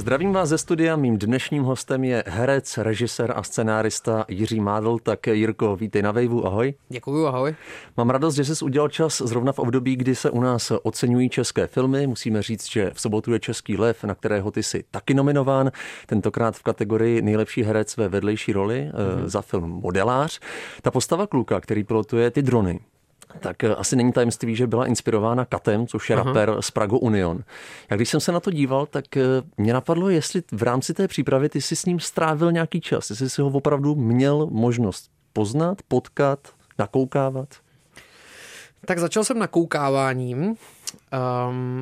Zdravím vás ze studia, mým dnešním hostem je herec, režisér a scenárista Jiří Mádl. Tak Jirko, vítej na Vejvu, ahoj. Děkuju, ahoj. Mám radost, že jsi udělal čas zrovna v období, kdy se u nás oceňují české filmy. Musíme říct, že v sobotu je Český lev, na kterého ty jsi taky nominován, tentokrát v kategorii nejlepší herec ve vedlejší roli mm-hmm. za film Modelář. Ta postava kluka, který pilotuje ty drony, tak eh, asi není tajemství, že byla inspirována Katem, což je Aha. rapper z Prago Union. Jak když jsem se na to díval, tak eh, mě napadlo, jestli v rámci té přípravy ty jsi s ním strávil nějaký čas, jestli si ho opravdu měl možnost poznat, potkat, nakoukávat. Tak začal jsem nakoukáváním um,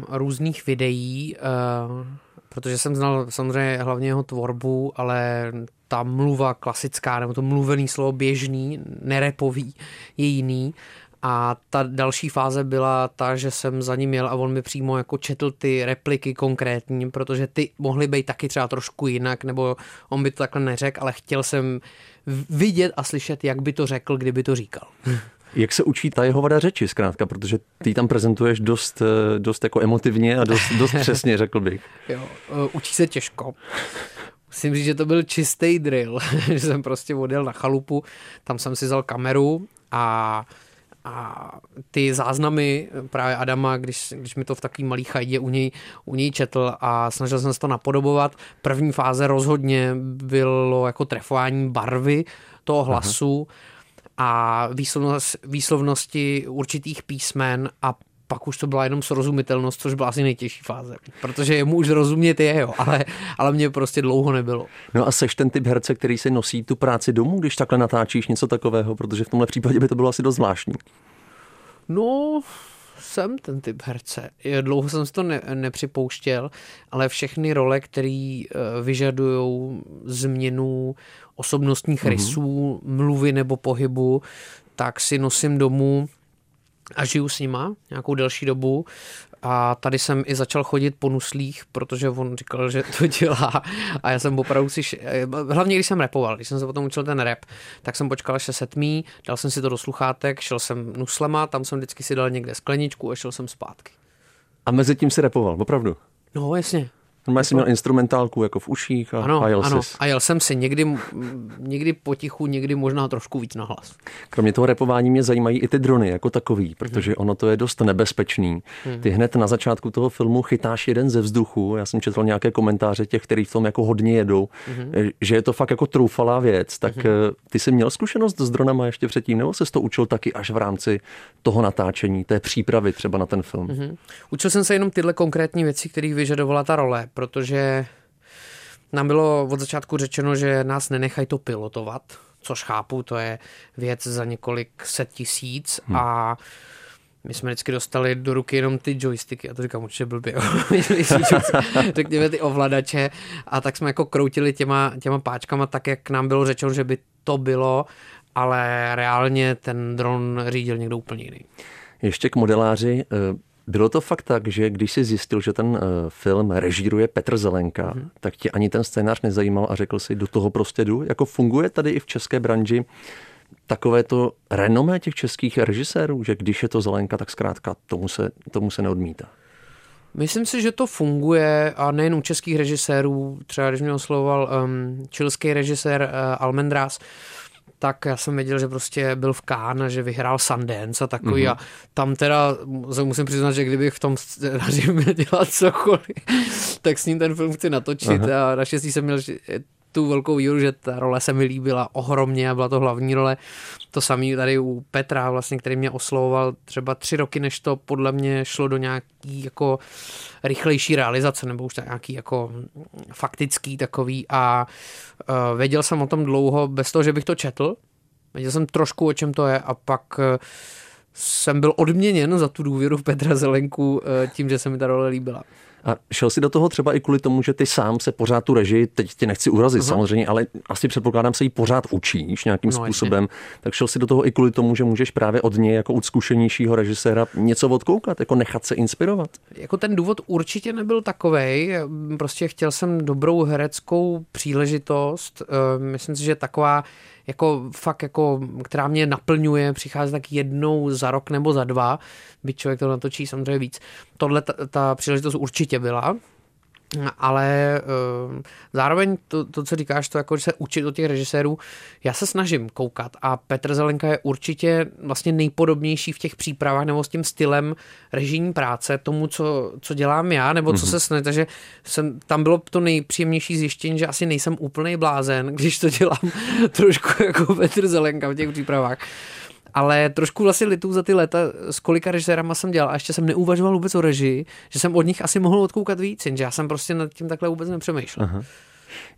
různých videí, uh, protože jsem znal samozřejmě hlavně jeho tvorbu, ale ta mluva klasická, nebo to mluvený slovo běžný, nerepový, je jiný. A ta další fáze byla ta, že jsem za ním jel a on mi přímo jako četl ty repliky konkrétní, protože ty mohly být taky třeba trošku jinak, nebo on by to takhle neřekl, ale chtěl jsem vidět a slyšet, jak by to řekl, kdyby to říkal. Jak se učí ta jeho vada řeči zkrátka, protože ty tam prezentuješ dost, eh, dost jako emotivně a dost, dost přesně, řekl bych. Jo, eh, učí se těžko. Musím říct, že to byl čistý drill, že jsem prostě odjel na chalupu, tam jsem si vzal kameru a a ty záznamy právě Adama, když, když mi to v takový malý chajdě u něj, u něj četl a snažil jsem se to napodobovat, první fáze rozhodně bylo jako trefování barvy toho hlasu Aha. a výslovnost, výslovnosti určitých písmen a pak už to byla jenom srozumitelnost, což byla asi nejtěžší fáze, protože jemu už rozumět je, jo, ale, ale mě prostě dlouho nebylo. No a seš ten typ herce, který si nosí tu práci domů, když takhle natáčíš něco takového, protože v tomhle případě by to bylo asi dost zvláštní. No, jsem ten typ herce. Dlouho jsem si to ne, nepřipouštěl, ale všechny role, které eh, vyžadují změnu osobnostních mm-hmm. rysů, mluvy nebo pohybu, tak si nosím domů a žiju s nima nějakou delší dobu. A tady jsem i začal chodit po nuslích, protože on říkal, že to dělá. A já jsem opravdu si... Hlavně když jsem repoval, když jsem se potom učil ten rap, tak jsem počkal, až se setmí, dal jsem si to do sluchátek, šel jsem nuslema, tam jsem vždycky si dal někde skleničku a šel jsem zpátky. A mezi tím si repoval, opravdu? No, jasně. Normálně jsi měl instrumentálku jako v uších a, ano, a jel ano. A jel jsem si někdy, někdy potichu, někdy možná trošku víc na hlas. Kromě toho repování mě zajímají i ty drony jako takový, protože ono to je dost nebezpečný. Hmm. Ty hned na začátku toho filmu chytáš jeden ze vzduchu. Já jsem četl nějaké komentáře těch, kteří v tom jako hodně jedou, hmm. že je to fakt jako troufalá věc. Tak hmm. ty jsi měl zkušenost s dronama ještě předtím, nebo se to učil taky až v rámci toho natáčení, té přípravy třeba na ten film? Učil jsem se jenom tyhle konkrétní věci, které vyžadovala ta role protože nám bylo od začátku řečeno, že nás nenechají to pilotovat, což chápu, to je věc za několik set tisíc hmm. a my jsme vždycky dostali do ruky jenom ty joysticky, a to říkám určitě blbě, řekněme ty ovladače a tak jsme jako kroutili těma, těma páčkama tak, jak nám bylo řečeno, že by to bylo, ale reálně ten dron řídil někdo úplně jiný. Ještě k modeláři. Eh, bylo to fakt tak, že když jsi zjistil, že ten eh, film režíruje Petr Zelenka, mm-hmm. tak tě ani ten scénář nezajímal a řekl si, do toho prostě jdu? Jako funguje tady i v české branži takové to renomé těch českých režisérů, že když je to Zelenka, tak zkrátka tomu se, tomu se neodmítá? Myslím si, že to funguje a nejen u českých režisérů, třeba když mě oslovoval um, čilský režisér uh, Almendrás, tak já jsem věděl, že prostě byl v Cannes, že vyhrál Sundance a takový mm-hmm. a tam teda musím přiznat, že kdybych v tom měl dělat cokoliv, tak s ním ten film chci natočit Aha. a naštěstí jsem měl tu velkou výhodu, že ta role se mi líbila ohromně a byla to hlavní role. To samé tady u Petra, vlastně, který mě oslovoval třeba tři roky, než to podle mě šlo do nějaký jako rychlejší realizace, nebo už nějaký jako faktický takový a uh, věděl jsem o tom dlouho bez toho, že bych to četl. Věděl jsem trošku, o čem to je a pak uh, jsem byl odměněn za tu důvěru v Petra Zelenku uh, tím, že se mi ta role líbila. A šel si do toho třeba i kvůli tomu, že ty sám se pořád tu režii, teď tě nechci urazit uh-huh. samozřejmě, ale asi předpokládám se jí pořád učíš nějakým no, způsobem, jasně. tak šel si do toho i kvůli tomu, že můžeš právě od něj jako od zkušenějšího režiséra něco odkoukat, jako nechat se inspirovat. Jako ten důvod určitě nebyl takovej, prostě chtěl jsem dobrou hereckou příležitost, eh, myslím si, že taková jako fakt jako, která mě naplňuje, přichází tak jednou za rok nebo za dva, byť člověk to natočí samozřejmě víc. Tohle ta, ta příležitost určitě byla, ale uh, zároveň to, to, co říkáš, to jako, že se učit od těch režisérů, já se snažím koukat a Petr Zelenka je určitě vlastně nejpodobnější v těch přípravách nebo s tím stylem režijní práce tomu, co, co dělám já, nebo co mm-hmm. se snažím, takže jsem, tam bylo to nejpříjemnější zjištění, že asi nejsem úplný blázen, když to dělám trošku jako Petr Zelenka v těch přípravách ale trošku vlastně litu za ty léta, s kolika režisérama jsem dělal a ještě jsem neuvažoval vůbec o režii, že jsem od nich asi mohl odkoukat víc, jenže já jsem prostě nad tím takhle vůbec nepřemýšlel. Aha.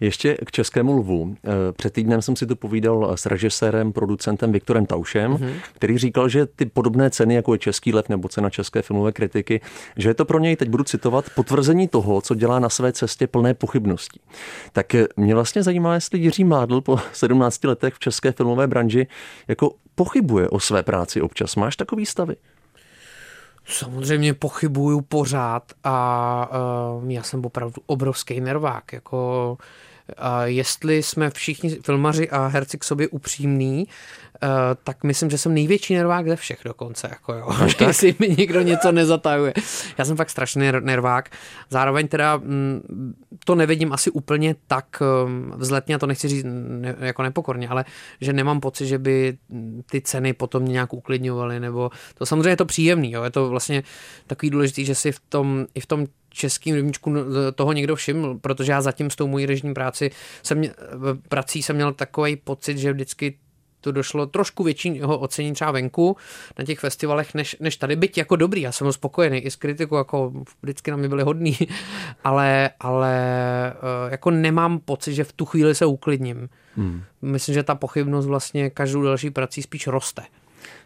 Ještě k Českému lvu. Eh, před týdnem jsem si to povídal s režisérem, producentem Viktorem Taušem, mm-hmm. který říkal, že ty podobné ceny, jako je Český lev nebo cena České filmové kritiky, že je to pro něj, teď budu citovat, potvrzení toho, co dělá na své cestě plné pochybností. Tak eh, mě vlastně zajímá, jestli Jiří Mádl po 17 letech v české filmové branži jako pochybuje o své práci občas. Máš takový stavy? Samozřejmě pochybuju pořád a uh, já jsem opravdu obrovský nervák. Jako, uh, jestli jsme všichni filmaři a herci k sobě upřímní, tak myslím, že jsem největší nervák ze všech dokonce. Jako jo. Jestli mi někdo něco nezatajuje. Já jsem fakt strašný nervák. Zároveň teda mm, to nevidím asi úplně tak um, vzletně, a to nechci říct ne, jako nepokorně, ale že nemám pocit, že by ty ceny potom mě nějak uklidňovaly, nebo to samozřejmě je to příjemný, jo. je to vlastně takový důležitý, že si v tom, i v tom českým rybníčku toho někdo všiml, protože já zatím s tou mojí režní práci jsem, prací jsem měl takový pocit, že vždycky to došlo trošku většího ocenění třeba venku na těch festivalech, než, než tady. Byť jako dobrý, já jsem byl spokojený i s kritikou, jako vždycky na mě byli hodný, ale, ale eh, jako nemám pocit, že v tu chvíli se uklidním. Hmm. Myslím, že ta pochybnost vlastně každou další prací spíš roste.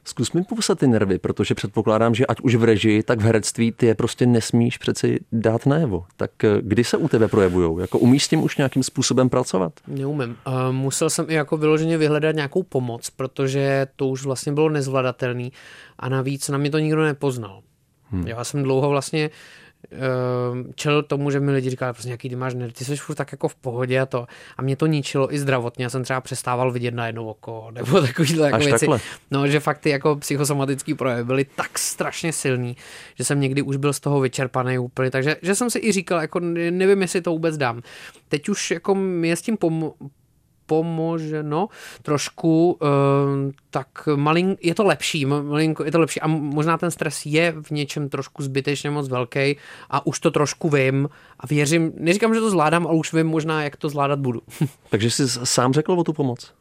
Zkus mi popsat ty nervy, protože předpokládám, že ať už v režii, tak v herectví ty je prostě nesmíš přeci dát najevo. Tak eh, kdy se u tebe projevují? Jako umíš s tím už nějakým způsobem pracovat? Neumím. Uh, musel jsem i jako vyloženě vyhledat nějakou pomoc, protože to už vlastně bylo nezvladatelný a navíc na mě to nikdo nepoznal. Hmm. Já jsem dlouho vlastně Ehm, čel tomu, že mi lidi říkali, prostě nějaký ty máš ty jsi furt tak jako v pohodě a to. A mě to ničilo i zdravotně, já jsem třeba přestával vidět na jedno oko, nebo takovýhle jako věci. Takhle. No, že fakt ty jako psychosomatický projevy byly tak strašně silný, že jsem někdy už byl z toho vyčerpaný úplně, takže že jsem si i říkal, jako nevím, jestli to vůbec dám. Teď už jako je s tím pom- pomoženo trošku, eh, tak malin, je to lepší, malinko, je to lepší a možná ten stres je v něčem trošku zbytečně moc velký a už to trošku vím a věřím, neříkám, že to zvládám, ale už vím možná, jak to zvládat budu. Takže jsi sám řekl o tu pomoc?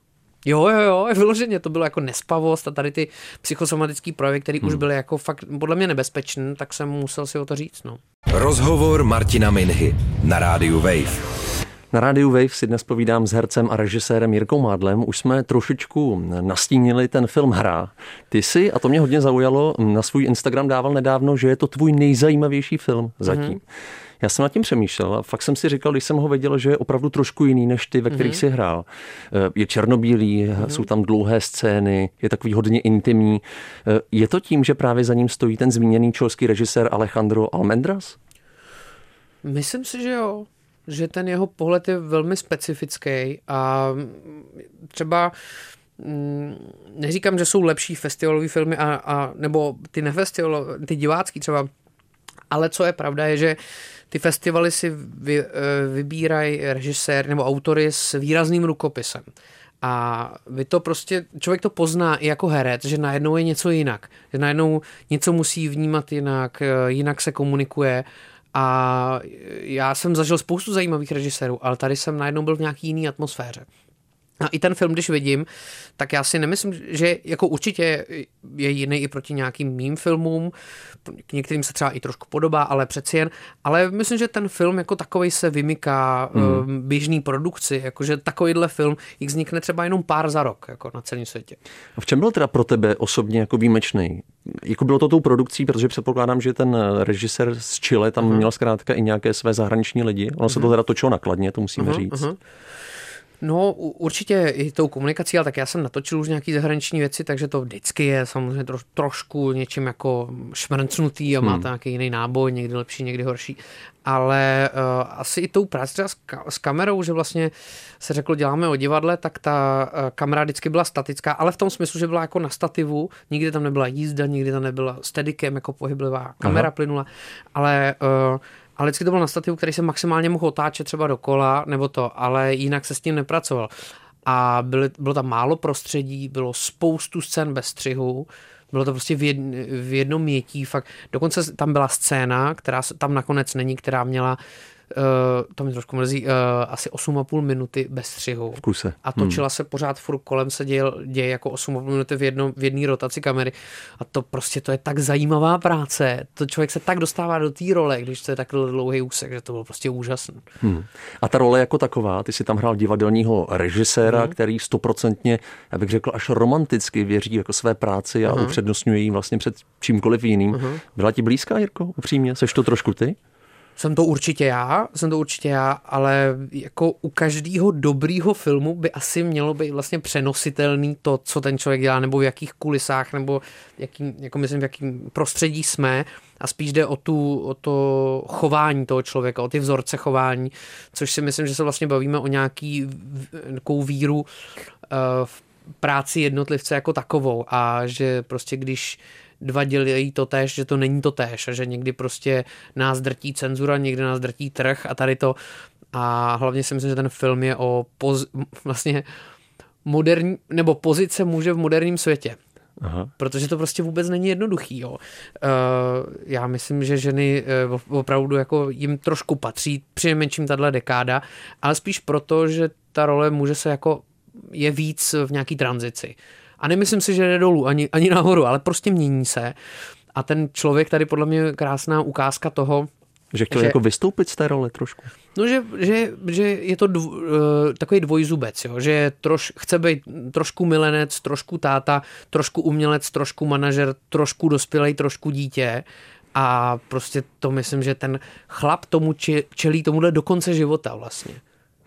Jo, jo, jo, vyloženě to bylo jako nespavost a tady ty psychosomatické projevy, které hmm. už byly jako fakt podle mě nebezpečné, tak jsem musel si o to říct. No. Rozhovor Martina Minhy na rádiu Wave. Na rádiu Wave si dnes povídám s hercem a režisérem Jirkou Mádlem. Už jsme trošičku nastínili ten film Hra. Ty si, a to mě hodně zaujalo, na svůj Instagram dával nedávno, že je to tvůj nejzajímavější film zatím. Mm-hmm. Já jsem nad tím přemýšlel a fakt jsem si říkal, když jsem ho věděl, že je opravdu trošku jiný než ty, ve kterých mm-hmm. si hrál. Eh, je černobílý, mm-hmm. jsou tam dlouhé scény, je takový hodně intimní. Eh, je to tím, že právě za ním stojí ten zmíněný čolský režisér Alejandro Almendras? Myslím si, že jo že ten jeho pohled je velmi specifický a třeba mm, neříkám, že jsou lepší festivalové filmy a, a nebo ty nefestivalové, ty divácký třeba, ale co je pravda je, že ty festivaly si vy, eh, vybírají režisér nebo autory s výrazným rukopisem. A vy to prostě, člověk to pozná i jako herec, že najednou je něco jinak. Že najednou něco musí vnímat jinak, eh, jinak se komunikuje a já jsem zažil spoustu zajímavých režisérů, ale tady jsem najednou byl v nějaký jiný atmosféře. A i ten film, když vidím, tak já si nemyslím, že jako určitě je jiný i proti nějakým mým filmům, k některým se třeba i trošku podobá, ale přeci jen, ale myslím, že ten film jako takový se vymyká mm. běžný produkci, jakože takovýhle film jich vznikne třeba jenom pár za rok jako na celém světě. A v čem byl teda pro tebe osobně jako výjimečný? Jako bylo to tou produkcí, protože předpokládám, že ten režisér z Chile tam uh-huh. měl zkrátka i nějaké své zahraniční lidi. Ono uh-huh. se to teda točilo nakladně, to musíme uh-huh. říct. Uh-huh. No určitě i tou komunikací, ale tak já jsem natočil už nějaký zahraniční věci, takže to vždycky je samozřejmě tro, trošku něčím jako šmrncnutý a hmm. má to nějaký jiný náboj, někdy lepší, někdy horší. Ale uh, asi i tou práci třeba s, ka- s kamerou, že vlastně se řeklo, děláme o divadle, tak ta uh, kamera vždycky byla statická, ale v tom smyslu, že byla jako na stativu, nikdy tam nebyla jízda, nikdy tam nebyla steadikem jako pohyblivá kamera Aha. plynula, ale uh, ale vždycky to byl na stativu, který se maximálně mohl otáčet třeba dokola, nebo to, ale jinak se s tím nepracoval. A byly, bylo tam málo prostředí, bylo spoustu scén bez střihu, bylo to prostě v, jedn, v jednom mětí, fakt. Dokonce tam byla scéna, která tam nakonec není, která měla uh, to mi trošku mrzí, uh, asi 8,5 minuty bez střihu. V kuse. A točila hmm. se pořád furt kolem se děje, děje jako 8,5 minuty v, jednom, v jedné rotaci kamery. A to prostě to je tak zajímavá práce. To člověk se tak dostává do té role, když to je takhle dlouhý úsek, že to bylo prostě úžasné. Hmm. A ta role jako taková, ty si tam hrál divadelního režiséra, hmm. který stoprocentně, já bych řekl, až romanticky věří jako své práci a hmm. upřednostňuje ji vlastně před čímkoliv jiným. Hmm. Byla ti blízká, Jirko, upřímně? Seš to trošku ty? Jsem to určitě já, jsem to určitě já, ale jako u každého dobrýho filmu by asi mělo být vlastně přenositelný to, co ten člověk dělá, nebo v jakých kulisách, nebo jakým, jako myslím, v jakým prostředí jsme. A spíš jde o, tu, o to chování toho člověka, o ty vzorce chování, což si myslím, že se vlastně bavíme o nějaký nějakou víru uh, v práci jednotlivce jako takovou. A že prostě když dva dělají to též, že to není to též a že někdy prostě nás drtí cenzura, někdy nás drtí trh a tady to a hlavně si myslím, že ten film je o poz, vlastně moderní, nebo pozice muže v moderním světě. Aha. Protože to prostě vůbec není jednoduchý. Jo. Uh, já myslím, že ženy uh, opravdu jako jim trošku patří, přinejmenším tahle dekáda, ale spíš proto, že ta role může se jako je víc v nějaký tranzici. A nemyslím si, že jde dolů ani, ani nahoru, ale prostě mění se. A ten člověk tady podle mě je krásná ukázka toho, že chtěl že, jako vystoupit z té role trošku. No, že, že, že je to dv, uh, takový dvojzubec, jo? že troš, chce být trošku milenec, trošku táta, trošku umělec, trošku manažer, trošku dospělej, trošku dítě. A prostě to myslím, že ten chlap tomu čelí tomuhle do konce života vlastně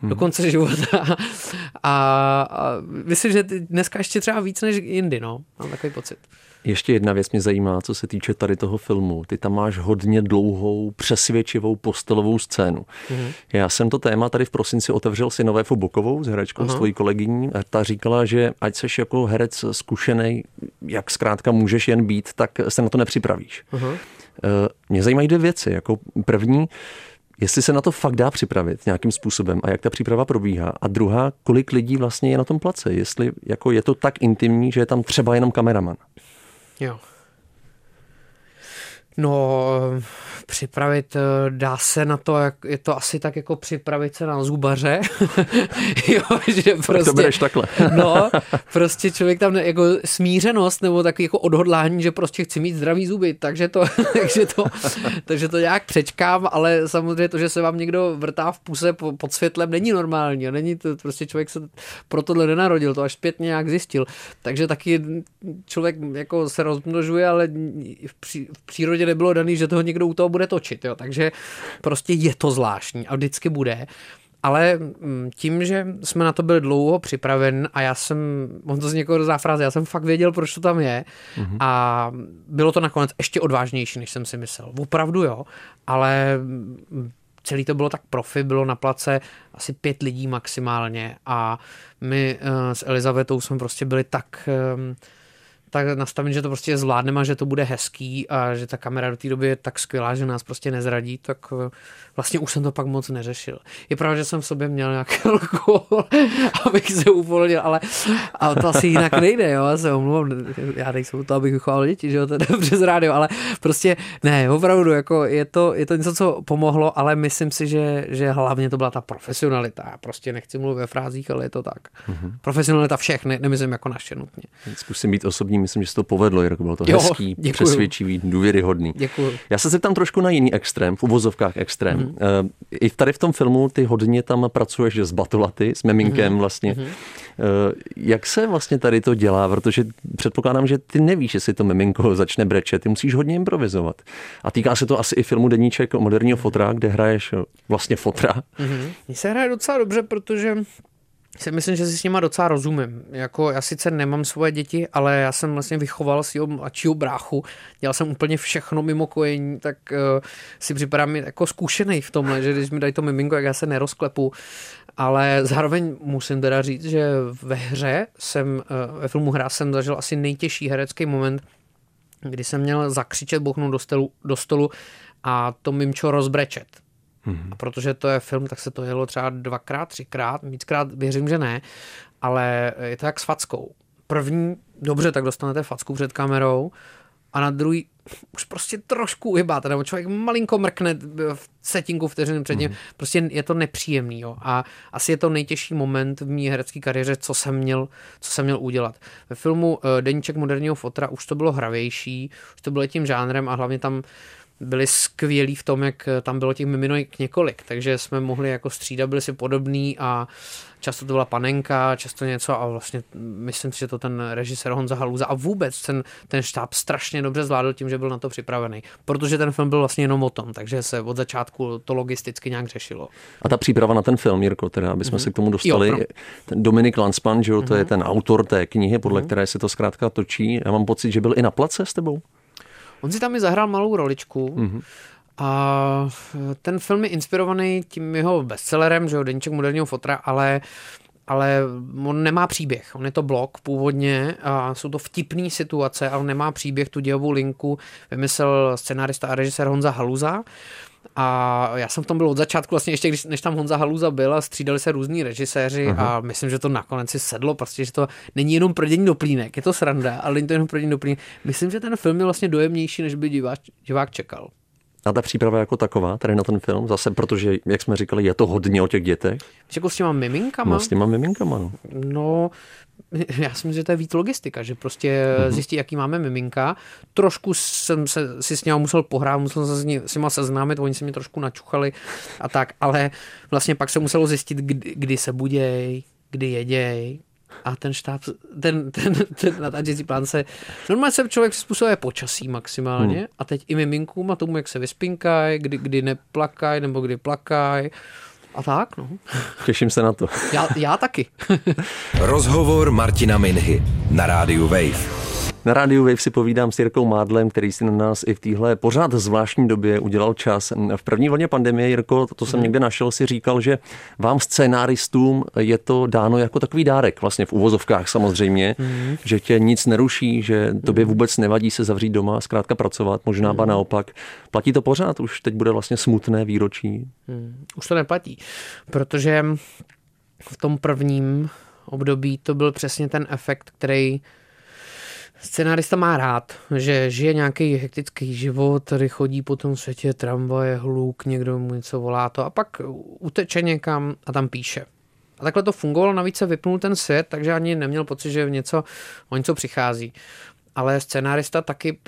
hmm. do konce života. A, a myslím, že dneska ještě třeba víc než jindy, no. Mám takový pocit. Ještě jedna věc mě zajímá, co se týče tady toho filmu. Ty tam máš hodně dlouhou, přesvědčivou postelovou scénu. Mm-hmm. Já jsem to téma tady v prosinci otevřel si nové Bukovou s herečkou, uh-huh. s tvojí kolegyní. Ta říkala, že ať seš jako herec zkušený, jak zkrátka můžeš jen být, tak se na to nepřipravíš. Uh-huh. Mě zajímají dvě věci. Jako první, jestli se na to fakt dá připravit nějakým způsobem a jak ta příprava probíhá. A druhá, kolik lidí vlastně je na tom place, jestli jako je to tak intimní, že je tam třeba jenom kameraman. Jo. No, připravit, eh, dá se na to, jak, je to asi tak jako připravit se na zubaře. jo, že prostě, to bereš takhle. no, prostě člověk tam jako smířenost nebo takový jako odhodlání, že prostě chci mít zdravý zuby, takže to, takže to, takže to nějak přečkám, ale samozřejmě to, že se vám někdo vrtá v puse pod světlem, není normální. Není to, prostě člověk se pro tohle nenarodil, to až zpětně nějak zjistil. Takže taky člověk jako se rozmnožuje, ale v, pří, v přírodě nebylo daný, že toho někdo u toho bude točit, jo. takže prostě je to zvláštní a vždycky bude. Ale mm, tím, že jsme na to byli dlouho připraven a já jsem, on to z někoho záfráze, já jsem fakt věděl, proč to tam je mm-hmm. a bylo to nakonec ještě odvážnější, než jsem si myslel. Opravdu jo, ale mm, celý to bylo tak profi, bylo na place asi pět lidí maximálně a my uh, s Elizabetou jsme prostě byli tak... Um, tak nastavit, že to prostě zvládneme a že to bude hezký a že ta kamera do té doby je tak skvělá, že nás prostě nezradí, tak eh, vlastně už jsem to pak moc neřešil. Je pravda, že jsem v sobě měl nějaký alkohol, abych se uvolnil, ale, ale to asi jinak nejde, jo, já se omluvám, já nejsem to, abych vychoval děti, že jo, to je přes rádio, ale prostě ne, opravdu, jako je to, je to něco, co pomohlo, ale myslím si, že, že hlavně to byla ta profesionalita. Já prostě nechci mluvit ve frázích, ale je to tak. Mm-hmm. Profesionalita všech, ne, nemyslím jako naše nutně. Zkusím být osobní, myslím, že se to povedlo, Jirko, bylo to jo, hezký, děkuju. přesvědčivý, důvěryhodný. Děkuju. Já se zeptám trošku na jiný extrém, v uvozovkách extrém. Mm-hmm. I tady v tom filmu ty hodně tam pracuješ s batulaty, s meminkem mm-hmm. vlastně. Mm-hmm. Jak se vlastně tady to dělá? Protože předpokládám, že ty nevíš, jestli to miminko začne brečet, ty musíš hodně improvizovat. A týká se to asi i filmu Deníček moderního fotra, kde hraješ vlastně fotra. Mm-hmm. Mně se hraje docela dobře, protože si myslím, že si s nima docela rozumím. Jako já sice nemám svoje děti, ale já jsem vlastně vychoval svého mladšího bráchu, dělal jsem úplně všechno mimo kojení, tak uh, si připadám jako zkušený v tomhle, že když mi dají to miminko, jak já se nerozklepu. Ale zároveň musím teda říct, že ve hře jsem, uh, ve filmu Hra jsem zažil asi nejtěžší herecký moment, kdy jsem měl zakřičet, bouchnout do stolu, do stolu a to mimčo rozbrečet Mm-hmm. A protože to je film, tak se to jelo třeba dvakrát, třikrát, víckrát věřím, že ne, ale je to jak s fackou. První, dobře, tak dostanete facku před kamerou a na druhý už prostě trošku uhybáte, nebo člověk malinko mrkne v setinku vteřiny před ním, mm. prostě je to nepříjemný. Jo. A asi je to nejtěžší moment v mý herecké kariéře, co jsem měl, co jsem měl udělat. Ve filmu uh, Deníček moderního fotra už to bylo hravější, už to bylo tím žánrem a hlavně tam byli skvělí v tom, jak tam bylo těch miminojek několik, takže jsme mohli jako střídat, byli si podobný a často to byla panenka, často něco a vlastně myslím si, že to ten režisér Honza Haluza a vůbec ten, ten štáb strašně dobře zvládl tím, že byl na to připravený, protože ten film byl vlastně jenom o tom, takže se od začátku to logisticky nějak řešilo. A ta příprava na ten film, Jirko, teda, aby jsme mm-hmm. se k tomu dostali, jo, ten Dominik Lansman, že jo, to mm-hmm. je mhm. ten autor té knihy, podle mm-hmm. které se to zkrátka točí. Já mám pocit, že byl i na place s tebou. On si tam i zahrál malou roličku. Mm-hmm. A ten film je inspirovaný tím jeho bestsellerem, že jo, Deníček moderního fotra, ale ale on nemá příběh. On je to blog původně a jsou to vtipné situace, ale nemá příběh. Tu dějovou linku vymyslel scenárista a režisér Honza Haluza. A já jsem v tom byl od začátku, vlastně ještě když, než tam Honza Haluza byl a střídali se různí režiséři uh-huh. a myslím, že to nakonec si sedlo, prostě, že to není jenom pro dění doplínek, je to sranda, ale není to jenom pro dění doplínek. Myslím, že ten film je vlastně dojemnější, než by divák, divák čekal. A ta příprava jako taková, tady na ten film, zase protože, jak jsme říkali, je to hodně o těch dětech. Jako s těma miminkama? No, s těma miminkama, no. No, já si myslím, že to je víc logistika, že prostě mm-hmm. zjistí, jaký máme miminka. Trošku jsem se, si s ním musel pohrát, musel se s, ní, s nima seznámit, oni se mě trošku načuchali a tak, ale vlastně pak se muselo zjistit, kdy, kdy se buděj, kdy jeděj, a ten štáb, ten, ten, ten natáčecí plán se, normálně se člověk přizpůsobuje počasí maximálně hmm. a teď i miminkům a tomu, jak se vyspinkají, kdy, kdy neplakají nebo kdy plakají a tak, no. Těším se na to. Já, já taky. Rozhovor Martina Minhy na rádiu Wave. Na rádiu Wave si povídám s Jirkou Mádlem, který si na nás i v téhle pořád zvláštní době udělal čas. V první vlně pandemie, Jirko, to jsem mhm. někde našel, si říkal, že vám scénáristům je to dáno jako takový dárek, vlastně v uvozovkách samozřejmě, mm. že tě nic neruší, že tobě mhm. vůbec nevadí se zavřít doma a zkrátka pracovat, možná ba mhm. naopak. Platí to pořád, už teď bude vlastně smutné výročí. Mm. Už to neplatí, protože v tom prvním období to byl přesně ten efekt, který Scenárista má rád, že žije nějaký hektický život, tady chodí po tom světě tramvaje, hluk, někdo mu něco volá to a pak uteče někam a tam píše. A takhle to fungovalo, navíc se vypnul ten svět, takže ani neměl pocit, že něco, o něco přichází. Ale scenárista taky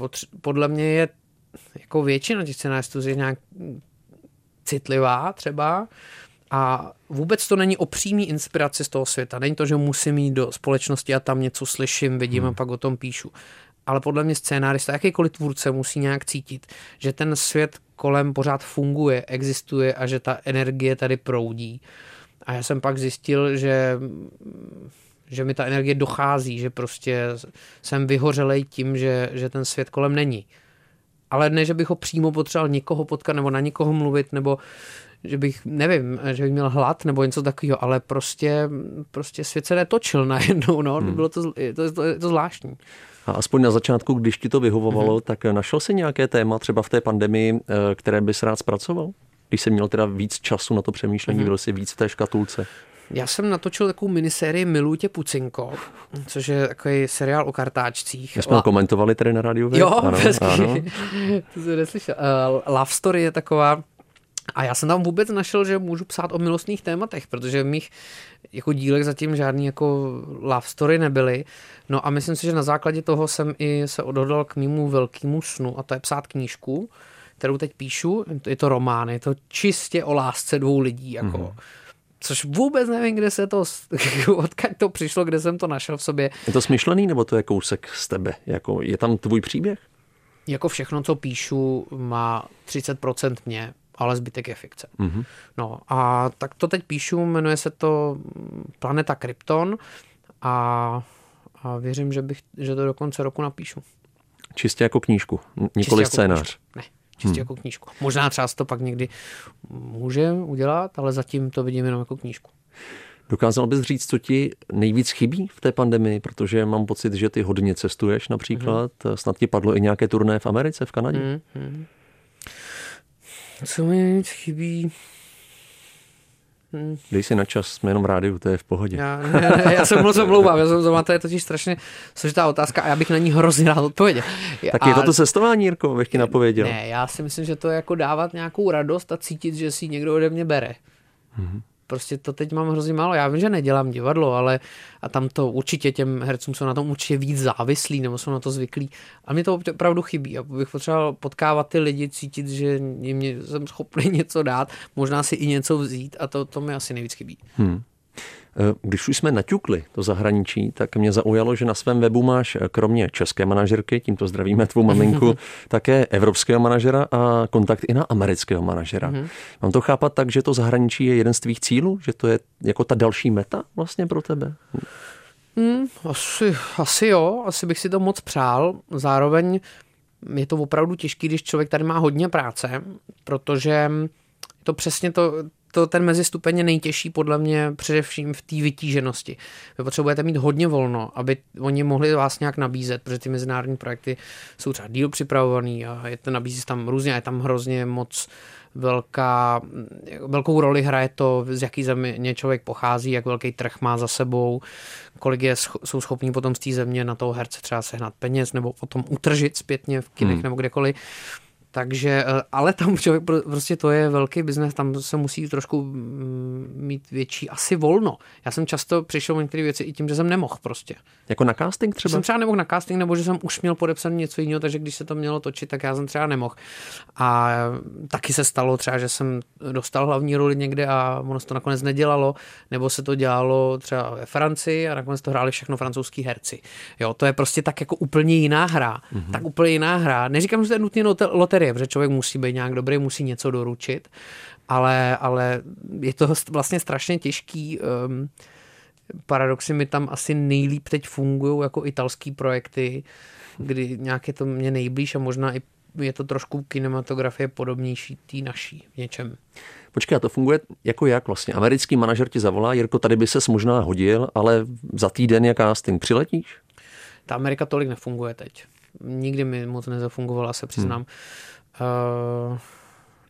podle mě je jako většina těch scenáristů je nějak citlivá třeba a vůbec to není o přímý inspiraci z toho světa. Není to, že musím jít do společnosti a tam něco slyším, vidím hmm. a pak o tom píšu. Ale podle mě scénárista, jakýkoliv tvůrce musí nějak cítit, že ten svět kolem pořád funguje, existuje a že ta energie tady proudí. A já jsem pak zjistil, že že mi ta energie dochází, že prostě jsem vyhořelej tím, že, že ten svět kolem není. Ale ne, že bych ho přímo potřeboval někoho potkat nebo na někoho mluvit, nebo že bych, nevím, že bych měl hlad nebo něco takového, ale prostě, prostě svět se netočil najednou, no, hmm. bylo to, to, to, to zvláštní. A aspoň na začátku, když ti to vyhovovalo, mm-hmm. tak našel si nějaké téma třeba v té pandemii, eh, které bys rád zpracoval? Když jsi měl teda víc času na to přemýšlení, mm-hmm. byl jsi víc v té škatulce. Já jsem natočil takovou minisérii Miluj tě Pucinko, což je takový seriál o kartáčcích. My jsme La... komentovali tady na rádiu. Jo, ano, ano. to jsem neslyšel. Uh, Love Story je taková a já jsem tam vůbec našel, že můžu psát o milostných tématech, protože v mých jako dílech zatím žádný jako love story nebyly. No a myslím si, že na základě toho jsem i se odhodlal k mému velkému snu a to je psát knížku, kterou teď píšu. Je to román, je to čistě o lásce dvou lidí. Jako. Mm-hmm. Což vůbec nevím, kde se to, odkud to přišlo, kde jsem to našel v sobě. Je to smyšlený, nebo to je kousek z tebe? Jako, je tam tvůj příběh? Jako všechno, co píšu, má 30% mě, ale zbytek je fikce. Mm-hmm. No a tak to teď píšu, jmenuje se to Planeta Krypton a, a věřím, že, bych, že to do konce roku napíšu. Čistě jako knížku, nikoli čistě scénář. Jako knížku. Ne, čistě hmm. jako knížku. Možná třeba to pak někdy může udělat, ale zatím to vidím jenom jako knížku. Dokázal bys říct, co ti nejvíc chybí v té pandemii, protože mám pocit, že ty hodně cestuješ například. Hmm. Snad ti padlo i nějaké turné v Americe, v Kanadě? Hmm. Co mi nejvíc chybí? Hmm. Dej si na čas, jsme jenom v rádiu, to je v pohodě. Já, ne, ne, já se moc omlouvám, já jsem to, to je totiž strašně složitá otázka a já bych na ní hrozně rád odpověděl. Tak a... je to to cestování, Jirko, bych ti napověděl. Ne, já si myslím, že to je jako dávat nějakou radost a cítit, že si někdo ode mě bere. Mm-hmm prostě to teď mám hrozně málo. Já vím, že nedělám divadlo, ale a tam to určitě těm hercům jsou na tom určitě víc závislí nebo jsou na to zvyklí. A mě to opravdu chybí. A bych potřeboval potkávat ty lidi, cítit, že jim jsem schopný něco dát, možná si i něco vzít a to, to mi asi nejvíc chybí. Hmm. Eh, když už jsme naťukli to zahraničí, tak mě zaujalo, že na svém webu máš eh, kromě české manažerky, tímto zdravíme tvou maminku, také evropského manažera a kontakt i na amerického manažera. Mm-hmm. Mám to chápat tak, že to zahraničí je jeden z tvých cílů? Že to je jako ta další meta vlastně pro tebe? Hmm, asi, asi jo, asi bych si to moc přál. Zároveň je to opravdu těžké, když člověk tady má hodně práce, protože to přesně to, to ten mezistupeň je nejtěžší podle mě především v té vytíženosti. Vy potřebujete mít hodně volno, aby oni mohli vás nějak nabízet, protože ty mezinárodní projekty jsou třeba díl připravovaný a je to nabízí tam různě a je tam hrozně moc velká, velkou roli hraje to, z jaký země člověk pochází, jak velký trh má za sebou, kolik je, jsou schopní potom z té země na toho herce třeba sehnat peněz nebo potom utržit zpětně v kinech hmm. nebo kdekoliv. Takže, eh, ale tam člověk, prostě to je velký biznes, tam se musí trošku mm, mít větší asi volno. Já jsem často přišel o některé věci i tím, že jsem nemohl prostě. Jako na casting třeba? Jsem třeba nemohl na casting, nebo že jsem už měl podepsaný něco jiného, takže když se to mělo točit, tak já jsem třeba nemohl. A taky se stalo třeba, že jsem dostal hlavní roli někde a ono se to nakonec nedělalo, nebo se to dělalo třeba ve Francii a nakonec to hráli všechno francouzský herci. Jo, to je prostě tak jako úplně jiná hra. Mm-hmm. Tak úplně jiná hra. Neříkám, že to je nutně loterie, je, protože člověk musí být nějak dobrý, musí něco doručit, ale, ale je to vlastně strašně těžký. Um, paradoxy mi tam asi nejlíp teď fungují jako italský projekty, kdy nějak je to mě nejblíž a možná i je to trošku kinematografie podobnější té naší v něčem. Počkej, a to funguje jako jak vlastně? Americký manažer ti zavolá, Jirko, tady by ses možná hodil, ale za týden je casting, přiletíš? Ta Amerika tolik nefunguje teď. Nikdy mi moc nezafungovala, se přiznám. Hmm. Uh,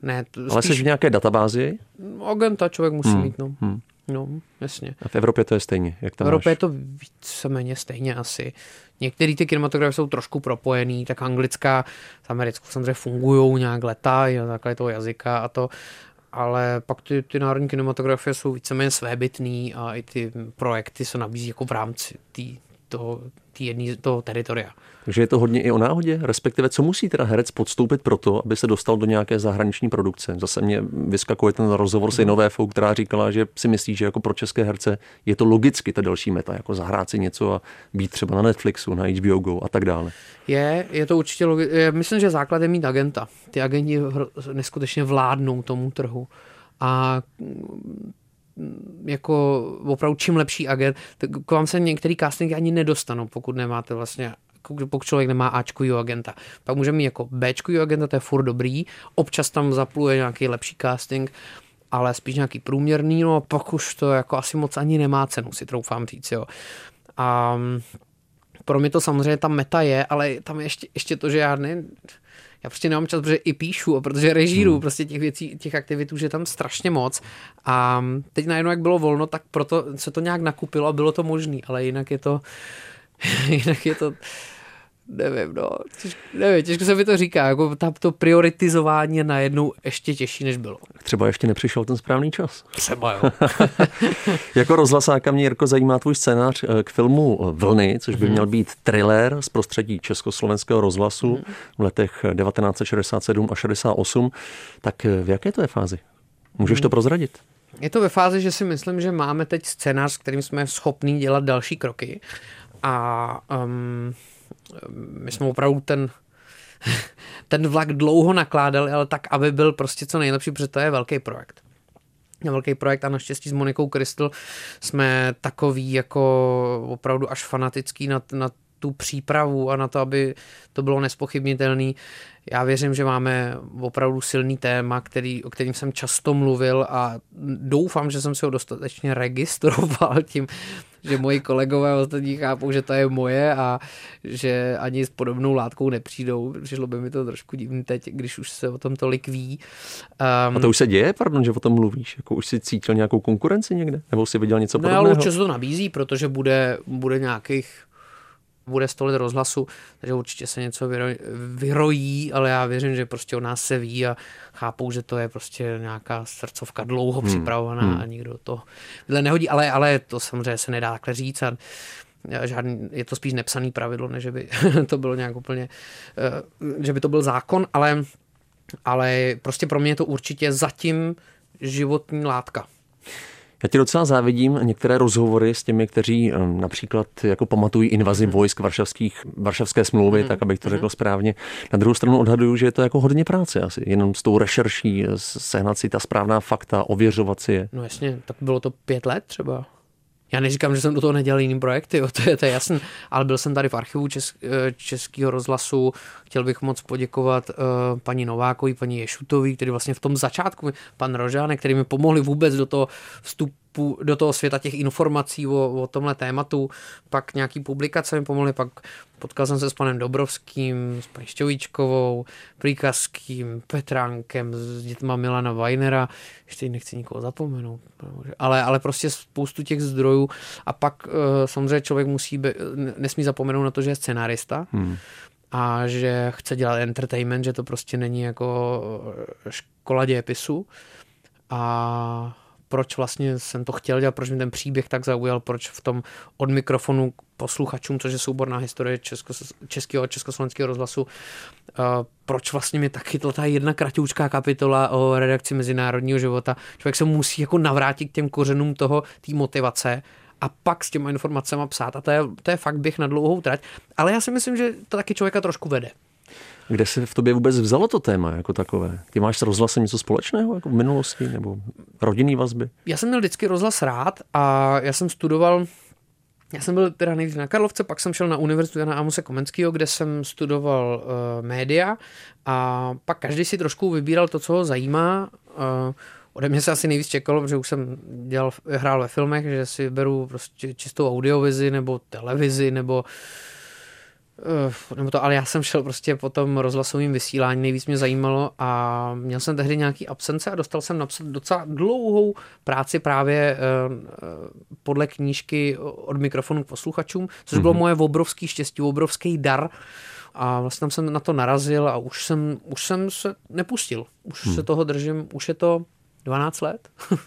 ne, Ale jsi v nějaké databázi? Agenta člověk musí hmm. mít, no. Hmm. No, jasně. A v Evropě to je stejně? Jak tam v Evropě máš? je to víceméně stejně asi. Některé ty kinematografy jsou trošku propojený, tak anglická s americkou samozřejmě fungují nějak leta na základě toho jazyka a to, ale pak ty, ty národní kinematografie jsou víceméně svébytný a i ty projekty se nabízí jako v rámci té toho, tý jedný, toho teritoria. Takže je to hodně i o náhodě, respektive co musí teda herec podstoupit pro to, aby se dostal do nějaké zahraniční produkce. Zase mě vyskakuje ten rozhovor s Inovéfou, která říkala, že si myslí, že jako pro české herce je to logicky ta další meta, jako zahrát si něco a být třeba na Netflixu, na HBO Go a tak dále. Je, je to určitě logické. Myslím, že základ je mít agenta. Ty agenti neskutečně vládnou tomu trhu. A jako opravdu čím lepší agent, tak k vám se některý castingy ani nedostanou, pokud nemáte vlastně pokud člověk nemá Ačkovýho agenta. Pak může mít jako Bčkovýho agenta, to je furt dobrý, občas tam zapluje nějaký lepší casting, ale spíš nějaký průměrný, no a pak už to jako asi moc ani nemá cenu, si troufám říct, jo. A mm, pro mě to samozřejmě ta meta je, ale tam je ještě, ještě to, že já ne, já prostě nemám čas, protože i píšu, a protože režíru hmm. prostě těch věcí, těch aktivit už je tam strašně moc. A teď najednou, jak bylo volno, tak proto se to nějak nakupilo a bylo to možné, ale jinak je to, jinak je to, nevím, no, těžko, nevím, těžko se mi to říká, jako tam to prioritizování je najednou ještě těžší, než bylo. Třeba ještě nepřišel ten správný čas. Třeba jo. jako rozhlasáka mě, Jirko, zajímá tvůj scénář eh, k filmu Vlny, což by hmm. měl být thriller z prostředí československého rozhlasu hmm. v letech 1967 a 68. Tak eh, v jaké to je fázi? Můžeš hmm. to prozradit? Je to ve fázi, že si myslím, že máme teď scénář, s kterým jsme schopní dělat další kroky. A um, my jsme opravdu ten, ten vlak dlouho nakládali, ale tak, aby byl prostě co nejlepší, protože to je velký projekt. Velký projekt a naštěstí s Monikou Kristl jsme takový jako opravdu až fanatický na, na tu přípravu a na to, aby to bylo nespochybnitelný. Já věřím, že máme opravdu silný téma, který, o kterým jsem často mluvil a doufám, že jsem si ho dostatečně registroval tím, že moji kolegové ostatní chápou, že to je moje a že ani s podobnou látkou nepřijdou. Přišlo by mi to trošku divný teď, když už se o tom tolik ví. Um, a to už se děje, pardon, že o tom mluvíš? Jako už si cítil nějakou konkurenci někde? Nebo si viděl něco podobného? No, ale určitě se to nabízí, protože bude, bude nějakých bude 100 let rozhlasu, takže určitě se něco vyrojí, ale já věřím, že prostě o nás se ví a chápou, že to je prostě nějaká srdcovka dlouho hmm. připravovaná hmm. a nikdo to nehodí, ale, ale to samozřejmě se nedá takhle říct a žádný, je to spíš nepsaný pravidlo, než by to bylo nějak úplně, eh, že by to byl zákon, ale, ale prostě pro mě je to určitě zatím životní látka. Já ti docela závidím některé rozhovory s těmi, kteří například jako pamatují invazi hmm. vojsk varšavských, varšavské smlouvy, hmm. tak abych to řekl hmm. správně. Na druhou stranu odhaduju, že je to jako hodně práce asi, jenom s tou rešerší, sehnat si ta správná fakta, ověřovat si je. No jasně, tak bylo to pět let třeba. Já neříkám, že jsem do toho nedělal jiný projekty, jo, to je, to je jasný, ale byl jsem tady v archivu Česk, eh, Českého rozhlasu, chtěl bych moc poděkovat uh, paní Novákovi, paní Ješutovi, který vlastně v tom začátku, pan Rožánek, který mi pomohli vůbec do toho vstupu do toho světa těch informací o, o tomhle tématu, pak nějaký publikace mi pomohly, pak potkal jsem se s panem Dobrovským, s paní Šťovíčkovou, Príkazským, Petránkem, s dětma Milana Weinera, ještě nechci nikoho zapomenout, ale, ale prostě spoustu těch zdrojů a pak uh, samozřejmě člověk musí, be, nesmí zapomenout na to, že je scenárista, hmm a že chce dělat entertainment, že to prostě není jako škola dějepisu. A proč vlastně jsem to chtěl dělat, proč mi ten příběh tak zaujal, proč v tom od mikrofonu posluchačům, což je souborná historie česko, českého a československého rozhlasu, uh, proč vlastně mě tak chytla ta jedna kratoučká kapitola o redakci mezinárodního života. Člověk se musí jako navrátit k těm kořenům toho, té motivace a pak s těma informacemi psát. A to je, to je fakt běh na dlouhou trať. Ale já si myslím, že to taky člověka trošku vede. Kde se v tobě vůbec vzalo to téma jako takové? Ty máš s rozhlasem něco společného jako v minulosti nebo rodinný vazby? Já jsem měl vždycky rozhlas rád a já jsem studoval já jsem byl teda nejdřív na Karlovce, pak jsem šel na univerzitu Jana Amose Komenského, kde jsem studoval uh, média a pak každý si trošku vybíral to, co ho zajímá. Uh, ode mě se asi nejvíc čekalo, protože už jsem dělal, hrál ve filmech, že si beru prostě čistou audiovizi nebo televizi nebo uh, nebo to, ale já jsem šel prostě po tom rozhlasovém vysílání, nejvíc mě zajímalo a měl jsem tehdy nějaký absence a dostal jsem napsat docela dlouhou práci právě uh, podle knížky od mikrofonu k posluchačům, což mm-hmm. bylo mhm. moje obrovský štěstí, obrovský dar a vlastně tam jsem na to narazil a už jsem, už jsem se nepustil. Už hmm. se toho držím, už je to 12 let.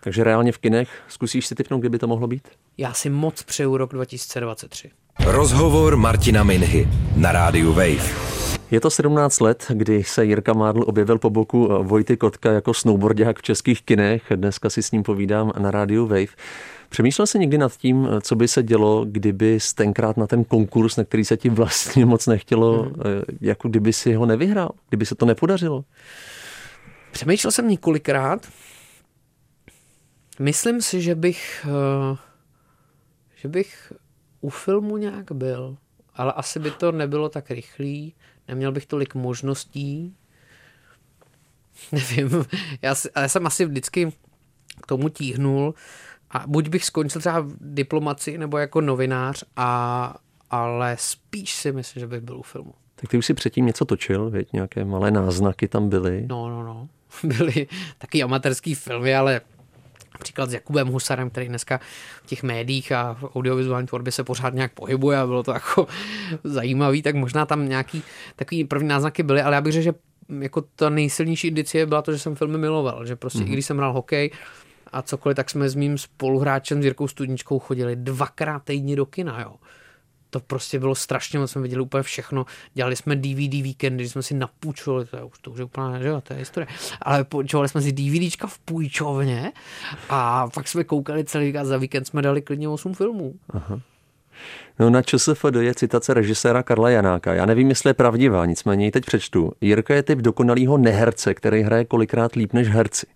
Takže reálně v kinech zkusíš si typnout, kdyby to mohlo být? Já si moc přeju rok 2023. Rozhovor Martina Minhy na rádiu Wave. Je to 17 let, kdy se Jirka Mádl objevil po boku Vojty Kotka jako snowboardák v českých kinech. Dneska si s ním povídám na rádiu Wave. Přemýšlel jsi někdy nad tím, co by se dělo, kdyby tenkrát na ten konkurs, na který se ti vlastně moc nechtělo, hmm. jako kdyby si ho nevyhrál, kdyby se to nepodařilo? Přemýšlel jsem několikrát. Myslím si, že bych, eh, že bych u filmu nějak byl, ale asi by to nebylo tak rychlý, neměl bych tolik možností. nevím, já, já jsem asi vždycky k tomu tíhnul a buď bych skončil třeba v diplomaci nebo jako novinář, a, ale spíš si myslím, že bych byl u filmu. Tak ty už si předtím něco točil, věď, nějaké malé náznaky tam byly. No, no, no. Byly taky amatérský filmy, ale Například s Jakubem Husarem, který dneska v těch médiích a v audiovizuální tvorbě se pořád nějak pohybuje a bylo to jako zajímavý, tak možná tam nějaký takový první náznaky byly, ale já bych řekl, že jako ta nejsilnější indicie byla to, že jsem filmy miloval, že prostě mm-hmm. i když jsem hrál hokej a cokoliv, tak jsme s mým spoluhráčem s Jirkou Studničkou chodili dvakrát týdně do kina, jo to prostě bylo strašně moc, jsme viděli úplně všechno. Dělali jsme DVD víkendy, jsme si napůjčovali, to už to už je úplně, že jo, to je historie. Ale půjčovali jsme si DVDčka v půjčovně a pak jsme koukali celý víkend, za víkend jsme dali klidně 8 filmů. Aha. No na ČSFD je citace režiséra Karla Janáka. Já nevím, jestli je pravdivá, nicméně ji teď přečtu. Jirka je typ dokonalýho neherce, který hraje kolikrát líp než herci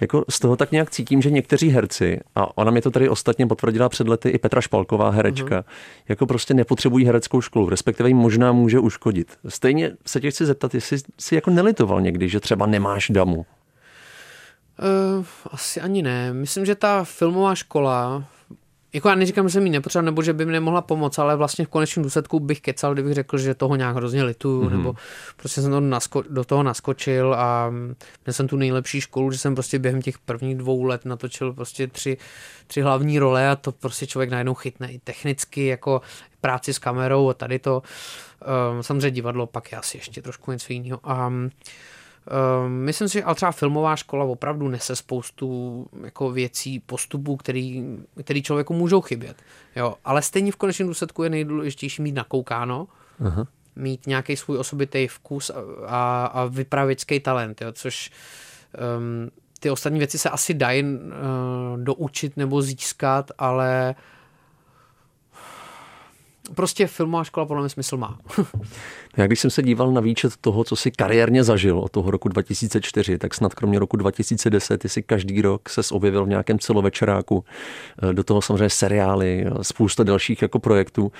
jako z toho tak nějak cítím, že někteří herci, a ona mi to tady ostatně potvrdila před lety i Petra Špalková, herečka, uh-huh. jako prostě nepotřebují hereckou školu, respektive jim možná může uškodit. Stejně se tě chci zeptat, jestli jsi jako nelitoval někdy, že třeba nemáš damu. Uh, asi ani ne. Myslím, že ta filmová škola jako já neříkám, že jsem jí nepotřeboval, nebo že by mi nemohla pomoct, ale vlastně v konečném důsledku bych kecal, kdybych řekl, že toho nějak hrozně lituju, mm-hmm. nebo prostě jsem to nasko- do toho naskočil a měl jsem tu nejlepší školu, že jsem prostě během těch prvních dvou let natočil prostě tři, tři hlavní role a to prostě člověk najednou chytne i technicky, jako práci s kamerou a tady to. Um, samozřejmě divadlo pak je asi ještě trošku něco jiného. Um, myslím si, že ale třeba filmová škola opravdu nese spoustu jako věcí, postupů, který, který člověku můžou chybět. Jo, ale stejně v konečném důsledku je nejdůležitější mít nakoukáno, Aha. mít nějaký svůj osobitý vkus a, a, a vypravěčský talent, jo, což um, ty ostatní věci se asi dají uh, doučit nebo získat, ale prostě filmová škola podle mě smysl má. Já když jsem se díval na výčet toho, co si kariérně zažil od toho roku 2004, tak snad kromě roku 2010, ty si každý rok se objevil v nějakém celovečeráku, eh, do toho samozřejmě seriály, spousta dalších jako projektů.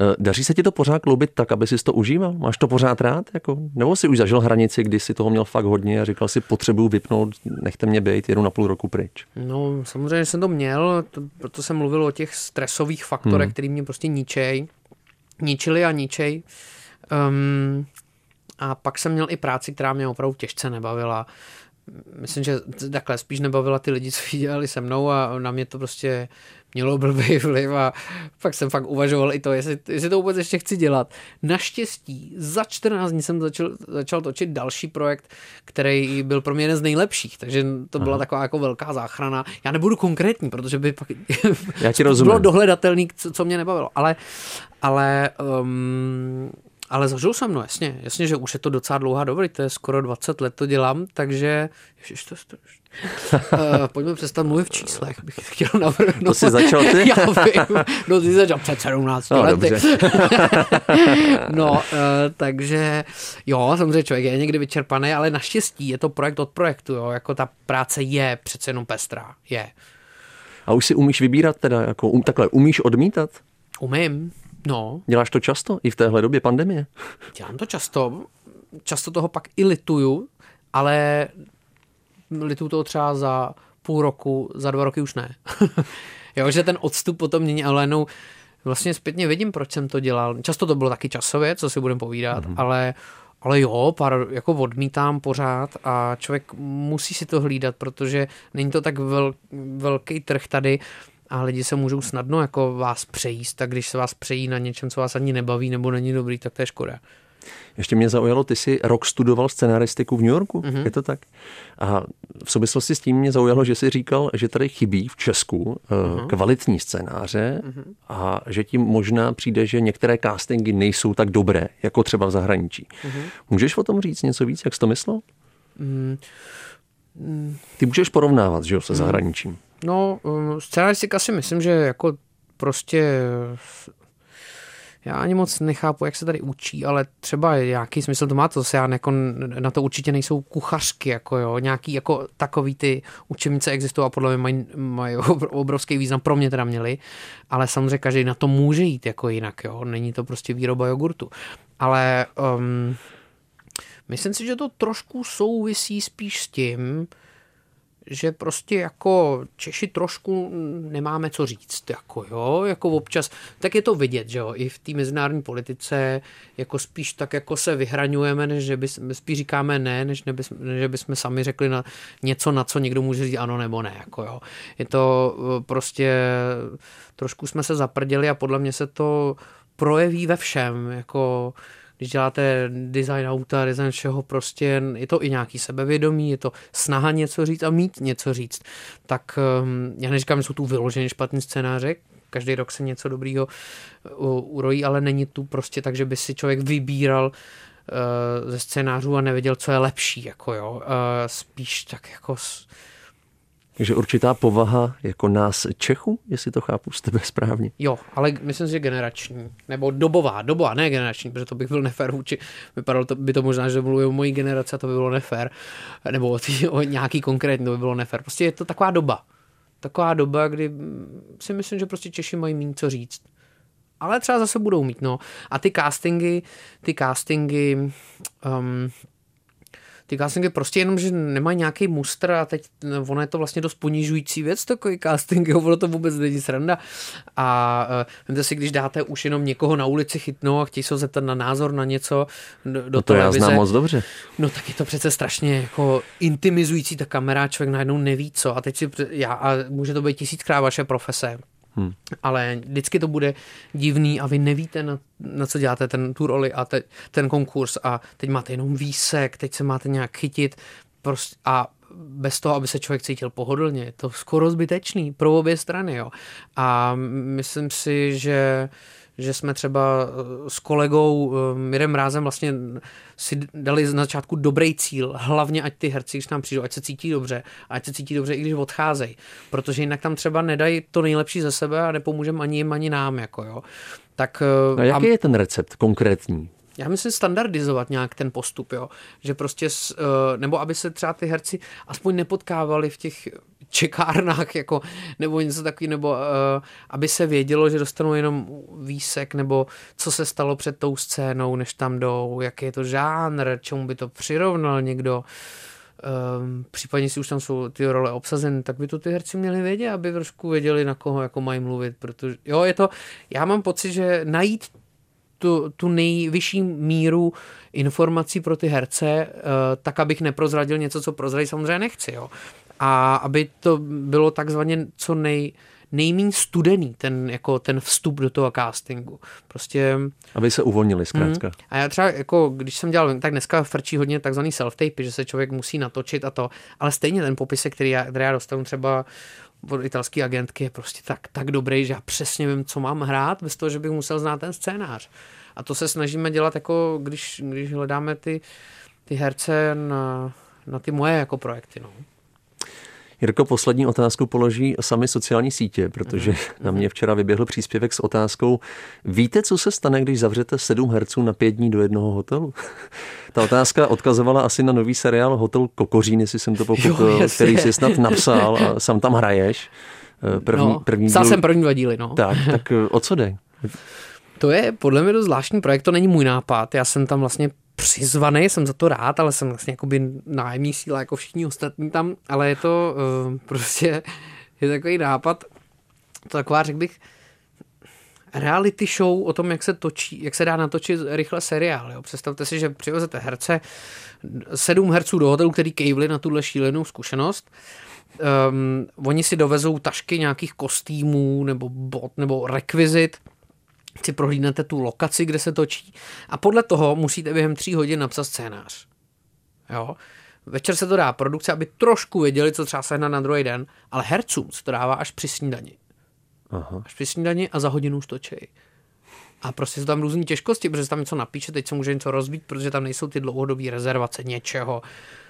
Eh, daří se ti to pořád kloubit tak, aby si to užíval? Máš to pořád rád? Jako, nebo si už zažil hranici, kdy si toho měl fakt hodně a říkal si, potřebuju vypnout, nechte mě být, jedu na půl roku pryč? No, samozřejmě jsem to měl, to, proto jsem mluvil o těch stresových faktorech, hmm. který mě prostě ničej, ničili a ničej. Um, a pak jsem měl i práci, která mě opravdu těžce nebavila. Myslím, že takhle spíš nebavila ty lidi, co dělali se mnou a na mě to prostě mělo blbý vliv a pak jsem fakt uvažoval i to, jestli, jestli to vůbec ještě chci dělat. Naštěstí za 14 dní jsem začal, začal točit další projekt, který byl pro mě jeden z nejlepších, takže to byla Aha. taková jako velká záchrana. Já nebudu konkrétní, protože by pak Já ti rozumím. bylo dohledatelný, co, co mě nebavilo, ale, ale um, ale zažil jsem, no jasně, jasně, že už je to docela dlouhá doba, to je skoro 20 let to dělám, takže ježiš, to, to, uh, pojďme přestat mluvit v číslech, bych chtěl navrhnout. To jsi začal ty? Já vím, no ty začal před 17 no, lety. no, uh, takže jo, samozřejmě člověk je někdy vyčerpaný, ale naštěstí je to projekt od projektu, jo, jako ta práce je přece jenom pestrá, je. A už si umíš vybírat teda, jako um, takhle, umíš odmítat? Umím. No. Děláš to často i v téhle době pandemie? Dělám to často. Často toho pak i lituju, ale lituju toho třeba za půl roku, za dva roky už ne. jo, že ten odstup potom není, ale jenom vlastně zpětně vidím, proč jsem to dělal. Často to bylo taky časově, co si budeme povídat, mm-hmm. ale ale jo, pár jako odmítám pořád a člověk musí si to hlídat, protože není to tak vel, velký trh tady, a lidi se můžou snadno jako vás přejíst, tak když se vás přejí na něčem, co vás ani nebaví nebo není dobrý, tak to je škoda. Ještě mě zaujalo, ty jsi rok studoval scenaristiku v New Yorku, mm-hmm. je to tak? A v souvislosti s tím mě zaujalo, že jsi říkal, že tady chybí v Česku mm-hmm. kvalitní scénáře mm-hmm. a že tím možná přijde, že některé castingy nejsou tak dobré, jako třeba v zahraničí. Mm-hmm. Můžeš o tom říct něco víc, jak jsi to myslel? Mm. Ty můžeš porovnávat, že jo, se mm. zahraničím. No, um, scenaristika si myslím, že jako prostě já ani moc nechápu, jak se tady učí, ale třeba nějaký smysl to má, to se já jako na to určitě nejsou kuchařky, jako jo, nějaký jako takový ty učebnice existují a podle mě mají, mají obrovský význam, pro mě teda měli, ale samozřejmě každý na to může jít jako jinak, jo, není to prostě výroba jogurtu, ale um, Myslím si, že to trošku souvisí spíš s tím, že prostě jako Češi trošku nemáme co říct, jako jo, jako občas, tak je to vidět, že jo, i v té mezinárodní politice jako spíš tak jako se vyhraňujeme, než že bys, spíš říkáme ne, než, nebys, než že bychom sami řekli na něco, na co někdo může říct ano nebo ne, jako jo. Je to eh, prostě, trošku jsme se zaprděli a podle mě se to projeví ve všem, jako když děláte design auta, design všeho, prostě je to i nějaký sebevědomí, je to snaha něco říct a mít něco říct. Tak ehm, já neříkám, že jsou tu vyloženě špatný scénáře, každý rok se něco dobrýho urojí, ale není tu prostě tak, že by si člověk vybíral uh, ze scénářů a nevěděl, co je lepší, jako jo. Uh, spíš tak jako takže určitá povaha jako nás Čechů, jestli to chápu z tebe správně. Jo, ale myslím si, že generační, nebo dobová, dobová, ne generační, protože to bych byl nefér vůči, vypadalo to, by to možná, že mluví o mojí generaci a to by bylo nefér, nebo o, tý, o nějaký konkrétní, to by bylo nefér. Prostě je to taková doba. Taková doba, kdy si myslím, že prostě Češi mají méně co říct. Ale třeba zase budou mít, no. A ty castingy, ty castingy, um, ty castingy prostě jenom, že nemají nějaký mustr a teď ono je to vlastně dost ponižující věc, takový casting, ono to vůbec není sranda. A uh, si, když dáte už jenom někoho na ulici chytnou a chtějí se zeptat na názor na něco do, do no to televize, já znám moc dobře. No tak je to přece strašně jako intimizující ta kamera, člověk najednou neví co a teď si, já, a může to být tisíckrát vaše profese, Hmm. Ale vždycky to bude divný a vy nevíte, na, na co děláte ten, tu roli a te, ten konkurs a teď máte jenom výsek, teď se máte nějak chytit prostě, a bez toho, aby se člověk cítil pohodlně. Je to skoro zbytečný pro obě strany. Jo. A myslím si, že že jsme třeba eh, s kolegou eh, Mirem Rázem vlastně si dali z začátku dobrý cíl, hlavně ať ty herci, když nám přijdou, ať se cítí dobře, a ať se cítí dobře, i když odcházejí, protože jinak tam třeba nedají to nejlepší ze sebe a nepomůžeme ani jim, ani nám. Jako jo. Tak, eh, a jaký a... je ten recept konkrétní? Já myslím standardizovat nějak ten postup, jo. Že prostě, nebo aby se třeba ty herci aspoň nepotkávali v těch čekárnách, jako, nebo něco takového, nebo uh, aby se vědělo, že dostanou jenom výsek, nebo co se stalo před tou scénou, než tam jdou, jaký je to žánr, čemu by to přirovnal někdo. Um, případně si už tam jsou ty role obsazeny, tak by to ty herci měli vědět, aby trošku věděli, na koho jako mají mluvit, protože jo, je to, já mám pocit, že najít tu, tu nejvyšší míru informací pro ty herce, uh, tak abych neprozradil něco, co prozradit samozřejmě nechci. Jo a aby to bylo takzvaně co nej, nejméně studený, ten, jako ten vstup do toho castingu. Prostě... Aby se uvolnili zkrátka. Mm, a já třeba, jako, když jsem dělal, tak dneska frčí hodně takzvaný self-tape, že se člověk musí natočit a to, ale stejně ten popisek, který já, který já dostanu třeba od italské agentky, je prostě tak, tak dobrý, že já přesně vím, co mám hrát, bez toho, že bych musel znát ten scénář. A to se snažíme dělat, jako když, když hledáme ty, ty herce na, na ty moje jako projekty. No. Jirko, poslední otázku položí sami sociální sítě, protože mm-hmm. na mě včera vyběhl příspěvek s otázkou, víte, co se stane, když zavřete sedm herců na pět dní do jednoho hotelu? Ta otázka odkazovala asi na nový seriál Hotel Kokořín, jestli jsem to pochopil, který si snad napsal a sám tam hraješ. Eh, první, no, první díl... jsem první dva díly, no. Tak, tak eh, o co jde? To je podle mě dost zvláštní projekt, to není můj nápad. Já jsem tam vlastně přizvaný, jsem za to rád, ale jsem vlastně jakoby nájemní síla jako všichni ostatní tam, ale je to uh, prostě je takový nápad, to taková, řekl bych, reality show o tom, jak se točí, jak se dá natočit rychle seriál. Jo. Představte si, že přivezete herce, sedm herců do hotelu, který kejvli na tuhle šílenou zkušenost. Um, oni si dovezou tašky nějakých kostýmů nebo bot nebo rekvizit si prohlídnete tu lokaci, kde se točí a podle toho musíte během tří hodin napsat scénář. Jo? Večer se to dá produkce, aby trošku věděli, co třeba sehnat na druhý den, ale hercům se to dává až při snídani. Aha. Až při snídani a za hodinu už točí. A prostě jsou tam různé těžkosti, protože tam něco napíše, teď se může něco rozbít, protože tam nejsou ty dlouhodobé rezervace něčeho.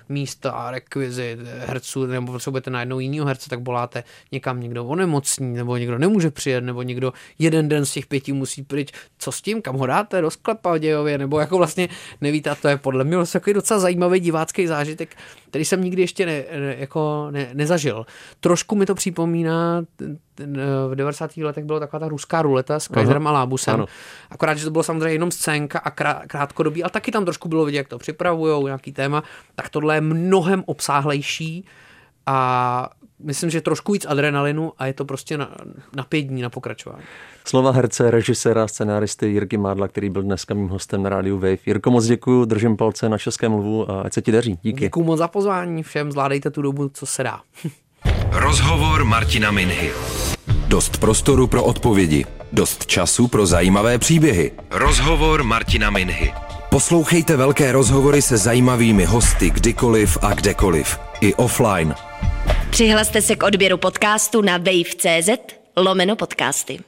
Místa, rekvizit, herců, nebo potřebujete najednou jinýho herce, tak voláte někam někdo onemocní, nebo někdo nemůže přijet, nebo někdo jeden den z těch pěti musí pryč. Co s tím, kam ho dáte, do sklepa dějově, nebo jako vlastně nevíte, a to je podle mě vlastně takový docela zajímavý divácký zážitek, který jsem nikdy ještě ne, ne, jako ne, nezažil. Trošku mi to připomíná v 90. letech bylo taková ta ruská ruleta s Kaiserem a Lábusem. Ano. Akorát, že to bylo samozřejmě jenom scénka a krátkodobí, ale taky tam trošku bylo vidět, jak to připravují, nějaký téma. Tak tohle je mnohem obsáhlejší a myslím, že trošku víc adrenalinu a je to prostě na, na pět dní na pokračování. Slova herce, režiséra, scenáristy Jirky Mádla, který byl dneska mým hostem na rádiu Wave. Jirko, moc děkuji, držím palce na českém mluvu a ať se ti daří. Díky. Děkuji moc za pozvání, všem zvládejte tu dobu, co se dá. Rozhovor Martina Minhy. Dost prostoru pro odpovědi, dost času pro zajímavé příběhy. Rozhovor Martina Minhy. Poslouchejte velké rozhovory se zajímavými hosty kdykoliv a kdekoliv. I offline. Přihlaste se k odběru podcastu na wave.cz lomeno podcasty.